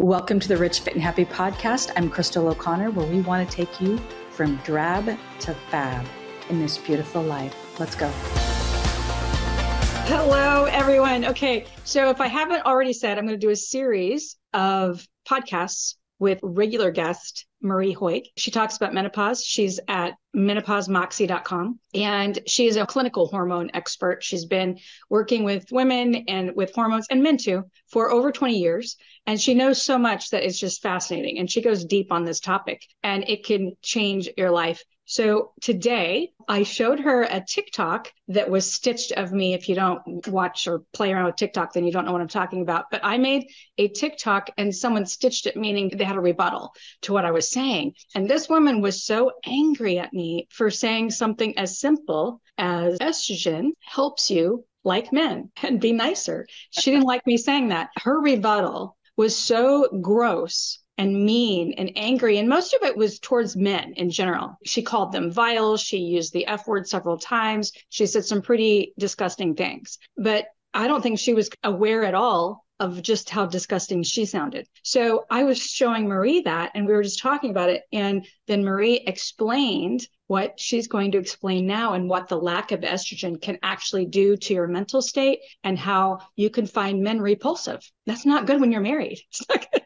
Welcome to the Rich, Fit, and Happy podcast. I'm Crystal O'Connor, where we want to take you from drab to fab in this beautiful life. Let's go. Hello, everyone. Okay, so if I haven't already said, I'm going to do a series of podcasts with regular guest Marie Hoag. She talks about menopause. She's at menopausemoxie.com and she is a clinical hormone expert. She's been working with women and with hormones and men too for over 20 years. And she knows so much that it's just fascinating. And she goes deep on this topic and it can change your life so today I showed her a TikTok that was stitched of me. If you don't watch or play around with TikTok, then you don't know what I'm talking about. But I made a TikTok and someone stitched it, meaning they had a rebuttal to what I was saying. And this woman was so angry at me for saying something as simple as estrogen helps you like men and be nicer. She didn't like me saying that. Her rebuttal was so gross and mean and angry. And most of it was towards men in general. She called them vile. She used the F word several times. She said some pretty disgusting things. But I don't think she was aware at all of just how disgusting she sounded. So I was showing Marie that, and we were just talking about it. And then Marie explained what she's going to explain now and what the lack of estrogen can actually do to your mental state and how you can find men repulsive. That's not good when you're married.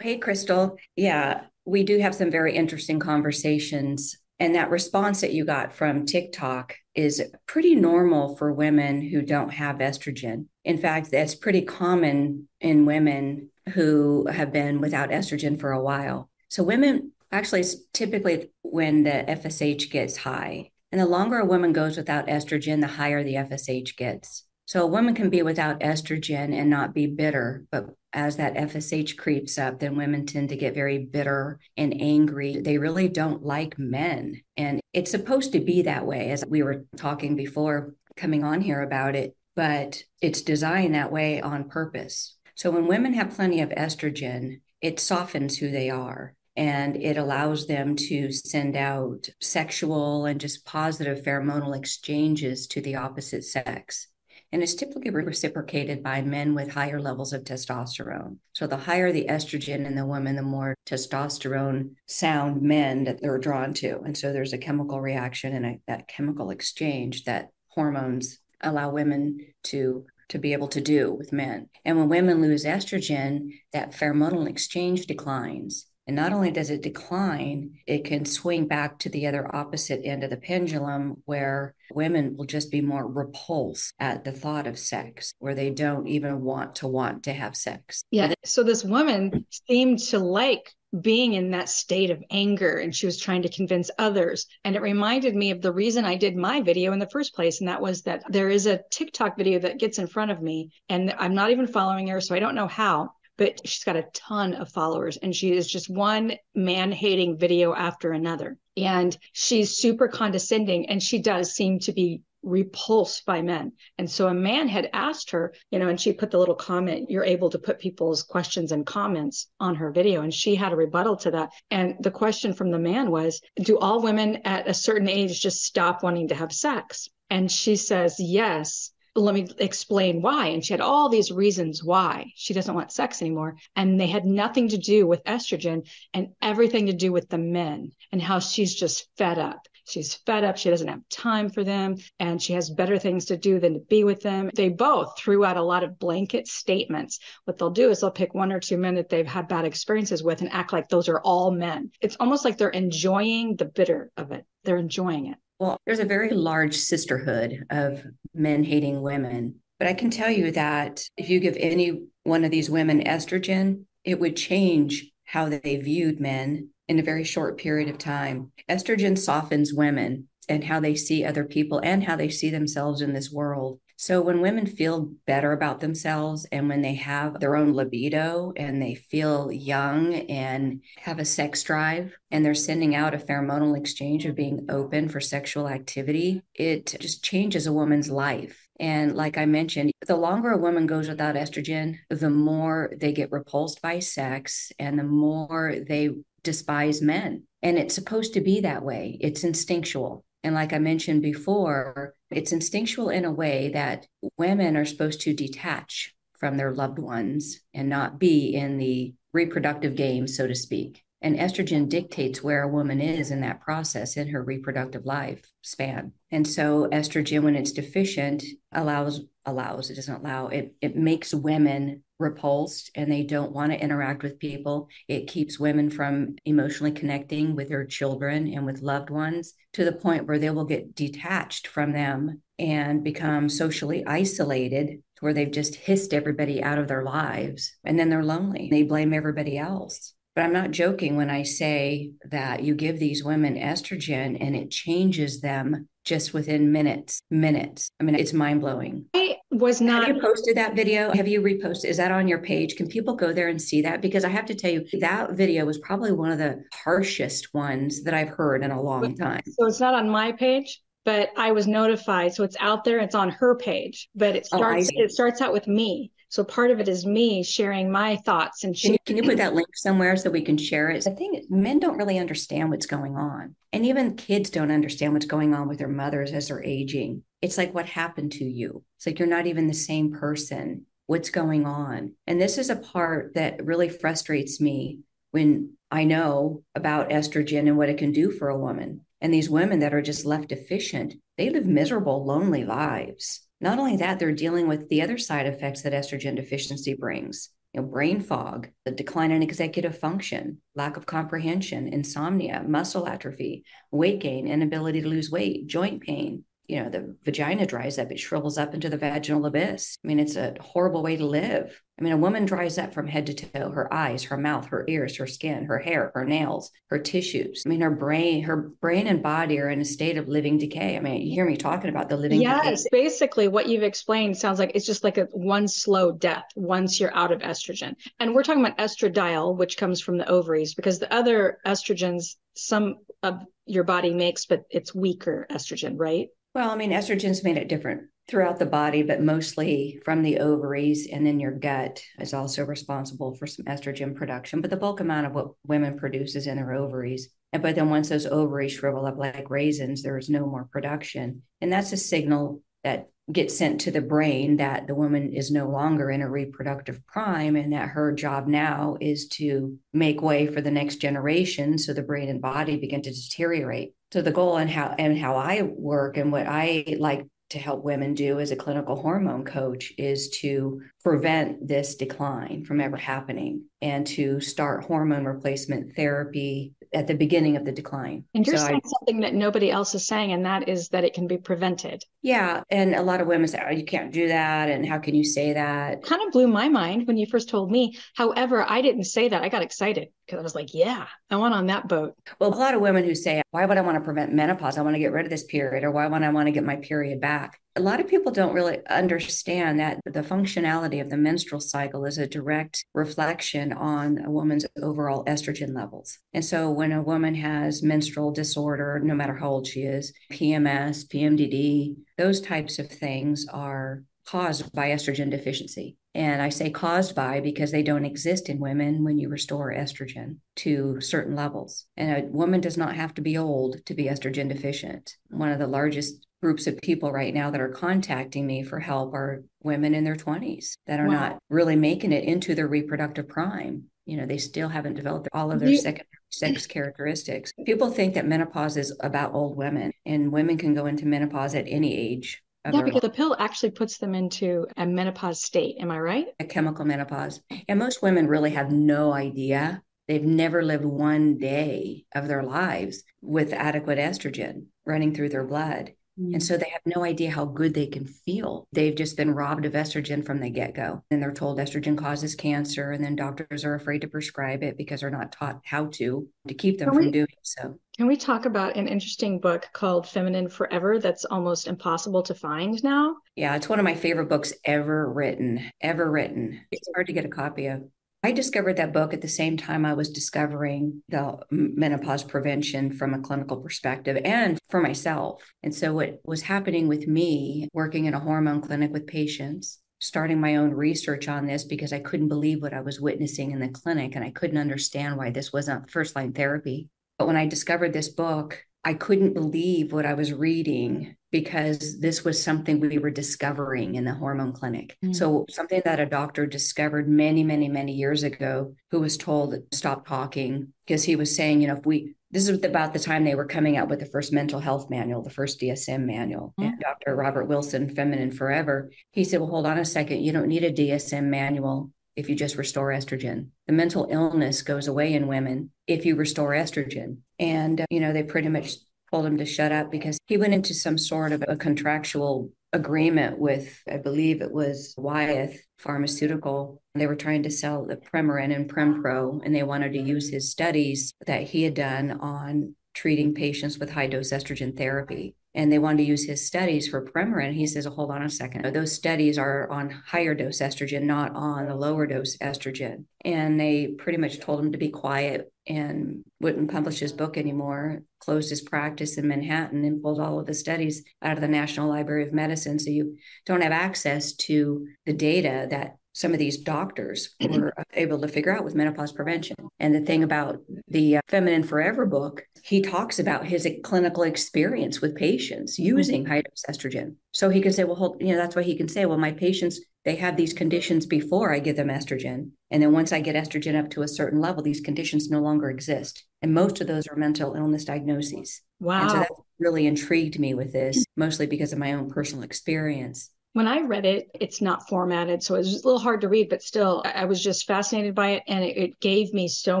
Hey, Crystal. Yeah, we do have some very interesting conversations. And that response that you got from TikTok is pretty normal for women who don't have estrogen. In fact, that's pretty common in women who have been without estrogen for a while. So, women actually, it's typically when the FSH gets high, and the longer a woman goes without estrogen, the higher the FSH gets. So, a woman can be without estrogen and not be bitter, but as that FSH creeps up, then women tend to get very bitter and angry. They really don't like men. And it's supposed to be that way, as we were talking before coming on here about it, but it's designed that way on purpose. So when women have plenty of estrogen, it softens who they are and it allows them to send out sexual and just positive pheromonal exchanges to the opposite sex and is typically reciprocated by men with higher levels of testosterone. So the higher the estrogen in the woman, the more testosterone sound men that they're drawn to. And so there's a chemical reaction and a, that chemical exchange that hormones allow women to to be able to do with men. And when women lose estrogen, that pheromonal exchange declines. And not only mm-hmm. does it decline, it can swing back to the other opposite end of the pendulum where women will just be more repulsed at the thought of sex, where they don't even want to want to have sex. Yeah. So this woman seemed to like being in that state of anger and she was trying to convince others. And it reminded me of the reason I did my video in the first place. And that was that there is a TikTok video that gets in front of me and I'm not even following her. So I don't know how but she's got a ton of followers and she is just one man hating video after another. And she's super condescending and she does seem to be repulsed by men. And so a man had asked her, you know, and she put the little comment, you're able to put people's questions and comments on her video. And she had a rebuttal to that. And the question from the man was, do all women at a certain age just stop wanting to have sex? And she says, yes let me explain why. And she had all these reasons why she doesn't want sex anymore. And they had nothing to do with estrogen and everything to do with the men and how she's just fed up. She's fed up. She doesn't have time for them and she has better things to do than to be with them. They both threw out a lot of blanket statements. What they'll do is they'll pick one or two men that they've had bad experiences with and act like those are all men. It's almost like they're enjoying the bitter of it. They're enjoying it. Well, there's a very large sisterhood of men hating women. But I can tell you that if you give any one of these women estrogen, it would change how they viewed men in a very short period of time. Estrogen softens women and how they see other people and how they see themselves in this world. So when women feel better about themselves and when they have their own libido and they feel young and have a sex drive and they're sending out a pheromonal exchange of being open for sexual activity, it just changes a woman's life. And like I mentioned, the longer a woman goes without estrogen, the more they get repulsed by sex and the more they despise men. And it's supposed to be that way. It's instinctual. And like I mentioned before, it's instinctual in a way that women are supposed to detach from their loved ones and not be in the reproductive game, so to speak. And estrogen dictates where a woman is in that process in her reproductive life span. And so estrogen, when it's deficient, allows allows, it doesn't allow, it it makes women repulsed and they don't want to interact with people. It keeps women from emotionally connecting with their children and with loved ones to the point where they will get detached from them and become socially isolated to where they've just hissed everybody out of their lives and then they're lonely. They blame everybody else. But I'm not joking when I say that you give these women estrogen and it changes them just within minutes. Minutes. I mean, it's mind blowing. Was not. Have you posted that video? Have you reposted? Is that on your page? Can people go there and see that? Because I have to tell you, that video was probably one of the harshest ones that I've heard in a long time. So it's not on my page but I was notified. So it's out there. It's on her page, but it oh, starts. Oh, it starts out with me. So part of it is me sharing my thoughts and. Can you, can you put that link somewhere so we can share it? The thing is, men don't really understand what's going on, and even kids don't understand what's going on with their mothers as they're aging. It's like what happened to you. It's like you're not even the same person. What's going on? And this is a part that really frustrates me when I know about estrogen and what it can do for a woman and these women that are just left deficient, they live miserable, lonely lives. Not only that, they're dealing with the other side effects that estrogen deficiency brings. You know, brain fog, the decline in executive function, lack of comprehension, insomnia, muscle atrophy, weight gain, inability to lose weight, joint pain, you know, the vagina dries up, it shrivels up into the vaginal abyss. I mean, it's a horrible way to live. I mean, a woman dries up from head to toe her eyes, her mouth, her ears, her skin, her hair, her nails, her tissues. I mean, her brain, her brain and body are in a state of living decay. I mean, you hear me talking about the living yes, decay. basically, what you've explained sounds like it's just like a one slow death once you're out of estrogen. And we're talking about estradiol, which comes from the ovaries, because the other estrogens, some of your body makes, but it's weaker estrogen, right? Well, I mean, estrogen's made it different throughout the body, but mostly from the ovaries and then your gut is also responsible for some estrogen production. But the bulk amount of what women produce is in their ovaries. And but then once those ovaries shrivel up like raisins, there is no more production. And that's a signal that gets sent to the brain that the woman is no longer in a reproductive prime and that her job now is to make way for the next generation so the brain and body begin to deteriorate. So the goal and how and how I work and what I like to help women do as a clinical hormone coach is to prevent this decline from ever happening and to start hormone replacement therapy at the beginning of the decline. And you're so saying I, something that nobody else is saying, and that is that it can be prevented. Yeah. And a lot of women say, oh, you can't do that. And how can you say that? Kind of blew my mind when you first told me. However, I didn't say that. I got excited because I was like, yeah, I want on that boat. Well, a lot of women who say, why would I want to prevent menopause? I want to get rid of this period, or why would I want to get my period back? A lot of people don't really understand that the functionality of the menstrual cycle is a direct reflection on a woman's overall estrogen levels. And so when a woman has menstrual disorder, no matter how old she is, PMS, PMDD, those types of things are caused by estrogen deficiency. And I say caused by because they don't exist in women when you restore estrogen to certain levels. And a woman does not have to be old to be estrogen deficient. One of the largest groups of people right now that are contacting me for help are women in their 20s that are wow. not really making it into their reproductive prime. You know, they still haven't developed all of their secondary sex characteristics. People think that menopause is about old women, and women can go into menopause at any age. Yeah, because life. the pill actually puts them into a menopause state. Am I right? A chemical menopause. And most women really have no idea. They've never lived one day of their lives with adequate estrogen running through their blood. And mm. so they have no idea how good they can feel. They've just been robbed of estrogen from the get go. And they're told estrogen causes cancer. And then doctors are afraid to prescribe it because they're not taught how to, to keep them can from we, doing so. Can we talk about an interesting book called Feminine Forever that's almost impossible to find now? Yeah, it's one of my favorite books ever written, ever written. It's hard to get a copy of. I discovered that book at the same time I was discovering the menopause prevention from a clinical perspective and for myself. And so, what was happening with me working in a hormone clinic with patients, starting my own research on this because I couldn't believe what I was witnessing in the clinic and I couldn't understand why this wasn't first line therapy. But when I discovered this book, I couldn't believe what I was reading because this was something we were discovering in the hormone clinic. Mm. So, something that a doctor discovered many, many, many years ago who was told to stop talking because he was saying, you know, if we, this is about the time they were coming out with the first mental health manual, the first DSM manual. Mm. Dr. Robert Wilson, Feminine Forever, he said, well, hold on a second. You don't need a DSM manual if you just restore estrogen. The mental illness goes away in women if you restore estrogen. And, uh, you know, they pretty much told him to shut up because he went into some sort of a contractual agreement with, I believe it was Wyeth Pharmaceutical. They were trying to sell the Premarin and Prempro, and they wanted to use his studies that he had done on treating patients with high dose estrogen therapy and they wanted to use his studies for Premarin. He says, hold on a second. Those studies are on higher dose estrogen, not on the lower dose estrogen. And they pretty much told him to be quiet and wouldn't publish his book anymore, closed his practice in Manhattan and pulled all of the studies out of the National Library of Medicine. So you don't have access to the data that some of these doctors were able to figure out with menopause prevention. And the thing about the uh, Feminine Forever book, he talks about his clinical experience with patients using high dose estrogen. So he can say, well, hold, you know, that's why he can say, well, my patients, they have these conditions before I give them estrogen. And then once I get estrogen up to a certain level, these conditions no longer exist. And most of those are mental illness diagnoses. Wow. And so that really intrigued me with this, mostly because of my own personal experience when I read it, it's not formatted, so it was a little hard to read, but still, I was just fascinated by it, and it, it gave me so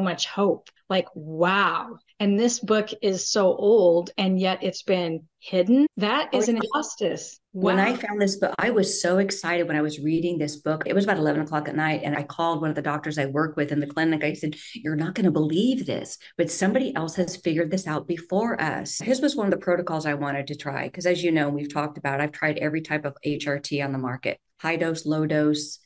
much hope. Like, wow, and this book is so old and yet it's been hidden. That is an injustice. Wow. When I found this book, I was so excited when I was reading this book. It was about 11 o'clock at night, and I called one of the doctors I work with in the clinic. I said, You're not going to believe this, but somebody else has figured this out before us. His was one of the protocols I wanted to try because, as you know, we've talked about, I've tried every type of HRT on the market high dose, low dose.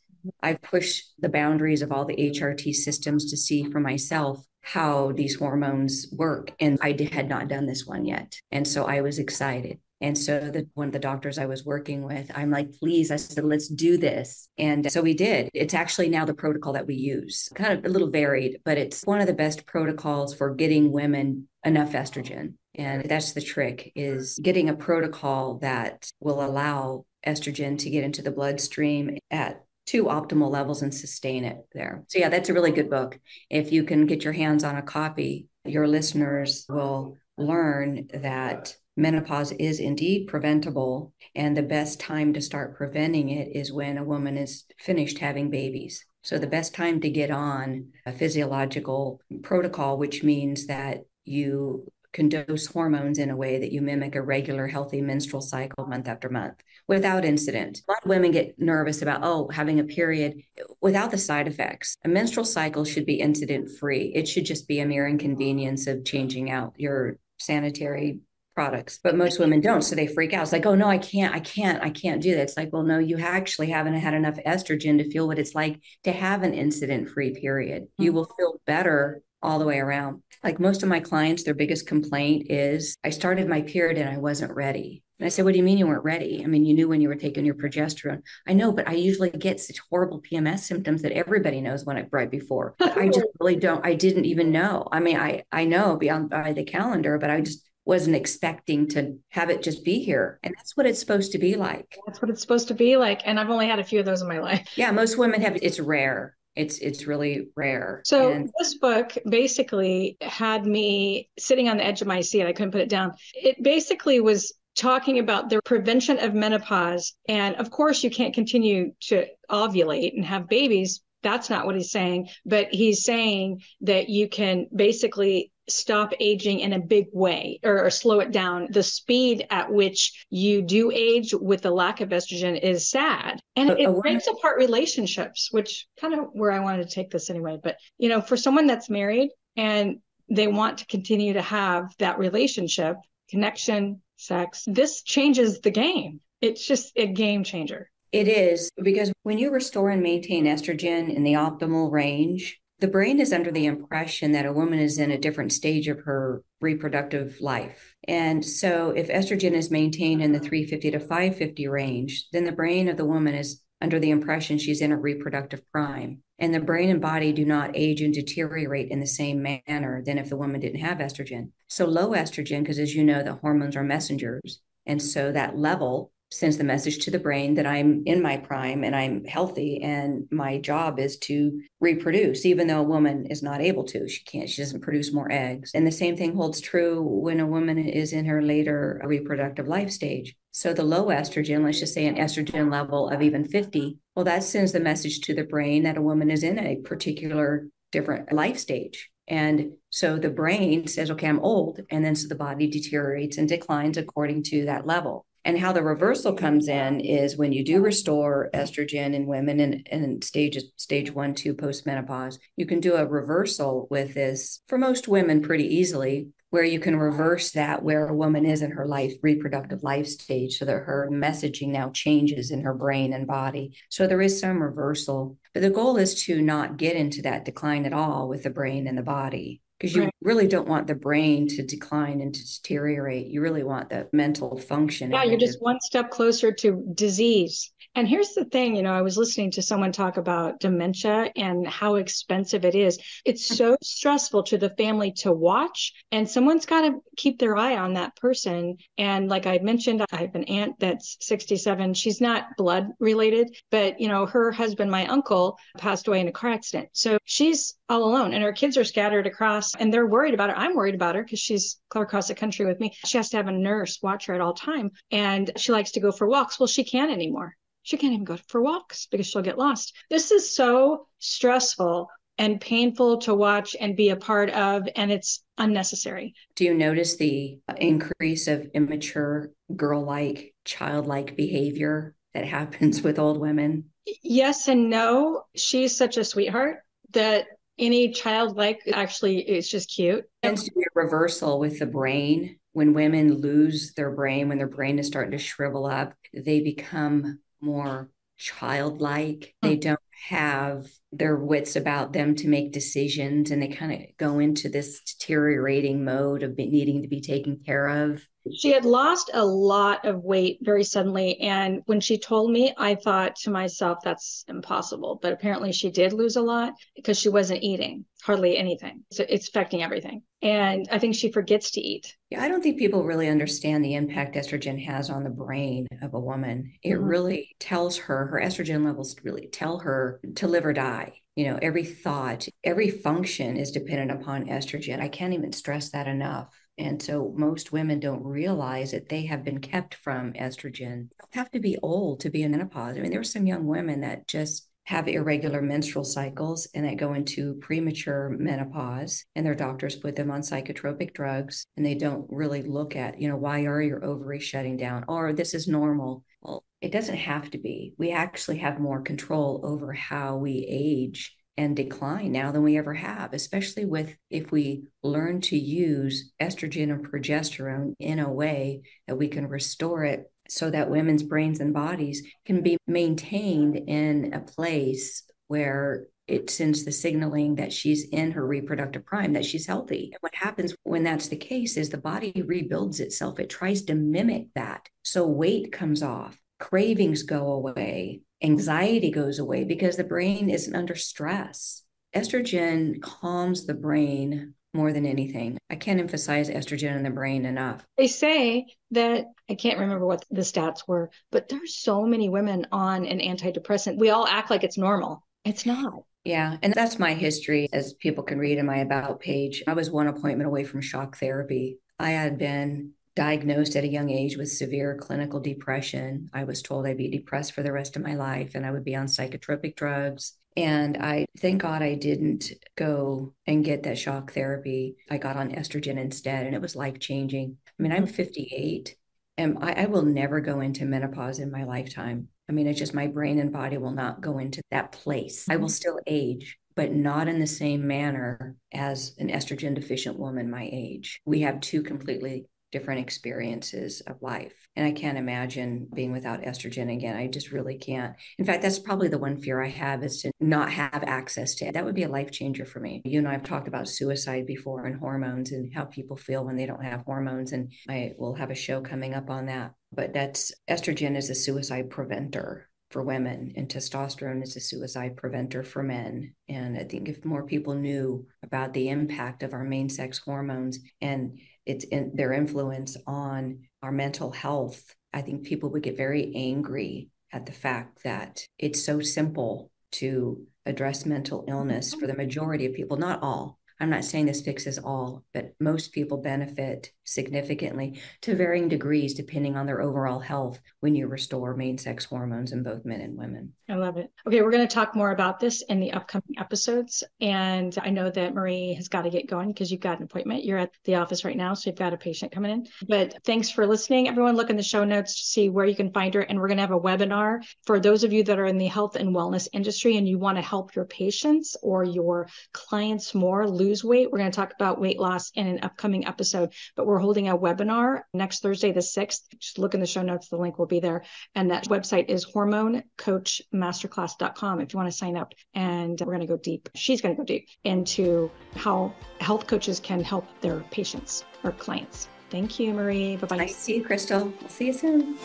I've pushed the boundaries of all the HRT systems to see for myself how these hormones work. And I had not done this one yet. And so I was excited. And so the one of the doctors I was working with, I'm like, please, I said, let's do this. And so we did. It's actually now the protocol that we use. Kind of a little varied, but it's one of the best protocols for getting women enough estrogen. And that's the trick is getting a protocol that will allow estrogen to get into the bloodstream at to optimal levels and sustain it there. So, yeah, that's a really good book. If you can get your hands on a copy, your listeners will learn that menopause is indeed preventable. And the best time to start preventing it is when a woman is finished having babies. So, the best time to get on a physiological protocol, which means that you can dose hormones in a way that you mimic a regular healthy menstrual cycle month after month without incident. A lot of women get nervous about, oh, having a period without the side effects. A menstrual cycle should be incident free. It should just be a mere inconvenience of changing out your sanitary products but most women don't so they freak out it's like oh no i can't i can't i can't do that it's like well no you actually haven't had enough estrogen to feel what it's like to have an incident free period mm-hmm. you will feel better all the way around like most of my clients, their biggest complaint is I started my period and I wasn't ready. And I said, What do you mean you weren't ready? I mean, you knew when you were taking your progesterone. I know, but I usually get such horrible PMS symptoms that everybody knows when I right before. But I just really don't, I didn't even know. I mean, I I know beyond by the calendar, but I just wasn't expecting to have it just be here. And that's what it's supposed to be like. That's what it's supposed to be like. And I've only had a few of those in my life. Yeah, most women have it's rare it's it's really rare. So and- this book basically had me sitting on the edge of my seat i couldn't put it down. It basically was talking about the prevention of menopause and of course you can't continue to ovulate and have babies. That's not what he's saying but he's saying that you can basically stop aging in a big way or, or, slow it down. The speed at which you do age with the lack of estrogen is sad. And it, it breaks apart relationships, which kind of where I wanted to take this anyway. But, you know, for someone that's married and they want to continue to have that relationship, connection, sex, this changes the game. It's just a game changer. It is because when you restore and maintain estrogen in the optimal range, the brain is under the impression that a woman is in a different stage of her reproductive life. And so, if estrogen is maintained in the 350 to 550 range, then the brain of the woman is under the impression she's in a reproductive prime. And the brain and body do not age and deteriorate in the same manner than if the woman didn't have estrogen. So, low estrogen, because as you know, the hormones are messengers, And so that level sends the message to the brain that I'm in my prime and I'm healthy and my job is to reproduce, even though a woman is not able to. She can't, she doesn't produce more eggs. And the same thing holds true when a woman is in her later reproductive life stage. So the low estrogen, let's just say an estrogen level of even 50, well, that sends the message to the brain that a woman is in a particular different life stage. And so the brain says, okay, I'm old. And then so the body deteriorates and declines according to that level. And how the reversal comes in is when you do restore estrogen in women in, in stage stage one, two postmenopause, you can do a reversal with this for most women pretty easily, where you can reverse that where a woman is in her life reproductive life stage so that her messaging now changes in her brain and body. So there is some reversal. But the goal is to not get into that decline at all with the brain and the body because you right. really don't want the brain to decline and to deteriorate. You really want the mental function. Yeah, you're just one step closer to disease. And here's the thing, you know, I was listening to someone talk about dementia and how expensive it is. It's mm-hmm. so stressful to the family to watch, and someone's got to keep their eye on that person. And like I mentioned, I have an aunt that's 67. She's not blood related, but you know, her husband, my uncle, passed away in a car accident. So she's all alone, and her kids are scattered across, and they're worried about her. I'm worried about her because she's clear across the country with me. She has to have a nurse watch her at all time, and she likes to go for walks. Well, she can't anymore she can't even go for walks because she'll get lost. This is so stressful and painful to watch and be a part of, and it's unnecessary. Do you notice the increase of immature, girl like, childlike behavior that happens with old women? Yes and no. She's such a sweetheart that any childlike actually is just cute. Tends to be a reversal with the brain. When women lose their brain, when their brain is starting to shrivel up, they become more childlike. They don't have their wits about them to make decisions and they kind of go into this deteriorating mode of needing to be taken care of. She had lost a lot of weight very suddenly. And when she told me, I thought to myself, that's impossible. But apparently, she did lose a lot because she wasn't eating hardly anything. So it's affecting everything. And I think she forgets to eat. Yeah, I don't think people really understand the impact estrogen has on the brain of a woman. It mm-hmm. really tells her, her estrogen levels really tell her to live or die. You know, every thought, every function is dependent upon estrogen. I can't even stress that enough. And so most women don't realize that they have been kept from estrogen. Have to be old to be in menopause. I mean, there are some young women that just have irregular menstrual cycles and that go into premature menopause and their doctors put them on psychotropic drugs and they don't really look at you know why are your ovaries shutting down or this is normal well it doesn't have to be. We actually have more control over how we age and decline now than we ever have, especially with if we learn to use estrogen and progesterone in a way that we can restore it so that women's brains and bodies can be maintained in a place where it sends the signaling that she's in her reproductive prime, that she's healthy. And what happens when that's the case is the body rebuilds itself. It tries to mimic that. So weight comes off, cravings go away, anxiety goes away because the brain isn't under stress. Estrogen calms the brain more than anything. I can't emphasize estrogen in the brain enough. They say that I can't remember what the stats were, but there's so many women on an antidepressant. We all act like it's normal. It's not. Yeah, and that's my history as people can read in my about page. I was one appointment away from shock therapy. I had been diagnosed at a young age with severe clinical depression. I was told I'd be depressed for the rest of my life and I would be on psychotropic drugs. And I thank God I didn't go and get that shock therapy. I got on estrogen instead, and it was life changing. I mean, I'm 58 and I, I, will never go into menopause in my lifetime. I mean, it's just my brain and body will not go into that place. I will mm-hmm. still age, but not in the same manner as an estrogen deficient woman my age. We have two completely different experiences of life. And I can't imagine being without estrogen again. I just really can't. In fact, that's probably the one fear I have is to not have access to it. That would be a life changer for me. You and I have talked about suicide before and hormones and how people feel when they don't have hormones. And I will have a show coming up on that. But that's estrogen is a suicide preventer for women, and testosterone is a suicide preventer for men. And I think if more people knew about the impact of our main sex hormones and its in, their influence on our mental health, I think people would get very angry at the fact that it's so simple to address mental illness for the majority of people, not all, I'm not saying this fixes all, but most people benefit significantly to varying degrees depending on their overall health when you restore main sex hormones in both men and women. I love it. Okay, we're going to talk more about this in the upcoming episodes. And I know that Marie has got to get going because you've got an appointment. You're at the office right now, so you've got a patient coming in. But thanks for listening. Everyone, look in the show notes to see where you can find her. And we're going to have a webinar for those of you that are in the health and wellness industry and you want to help your patients or your clients more lose weight. We're going to talk about weight loss in an upcoming episode, but we're holding a webinar next Thursday, the 6th. Just look in the show notes. The link will be there. And that website is hormonecoachmasterclass.com if you want to sign up. And we're going to go deep. She's going to go deep into how health coaches can help their patients or clients. Thank you, Marie. Bye bye. Nice to see you, Crystal. We'll see you soon.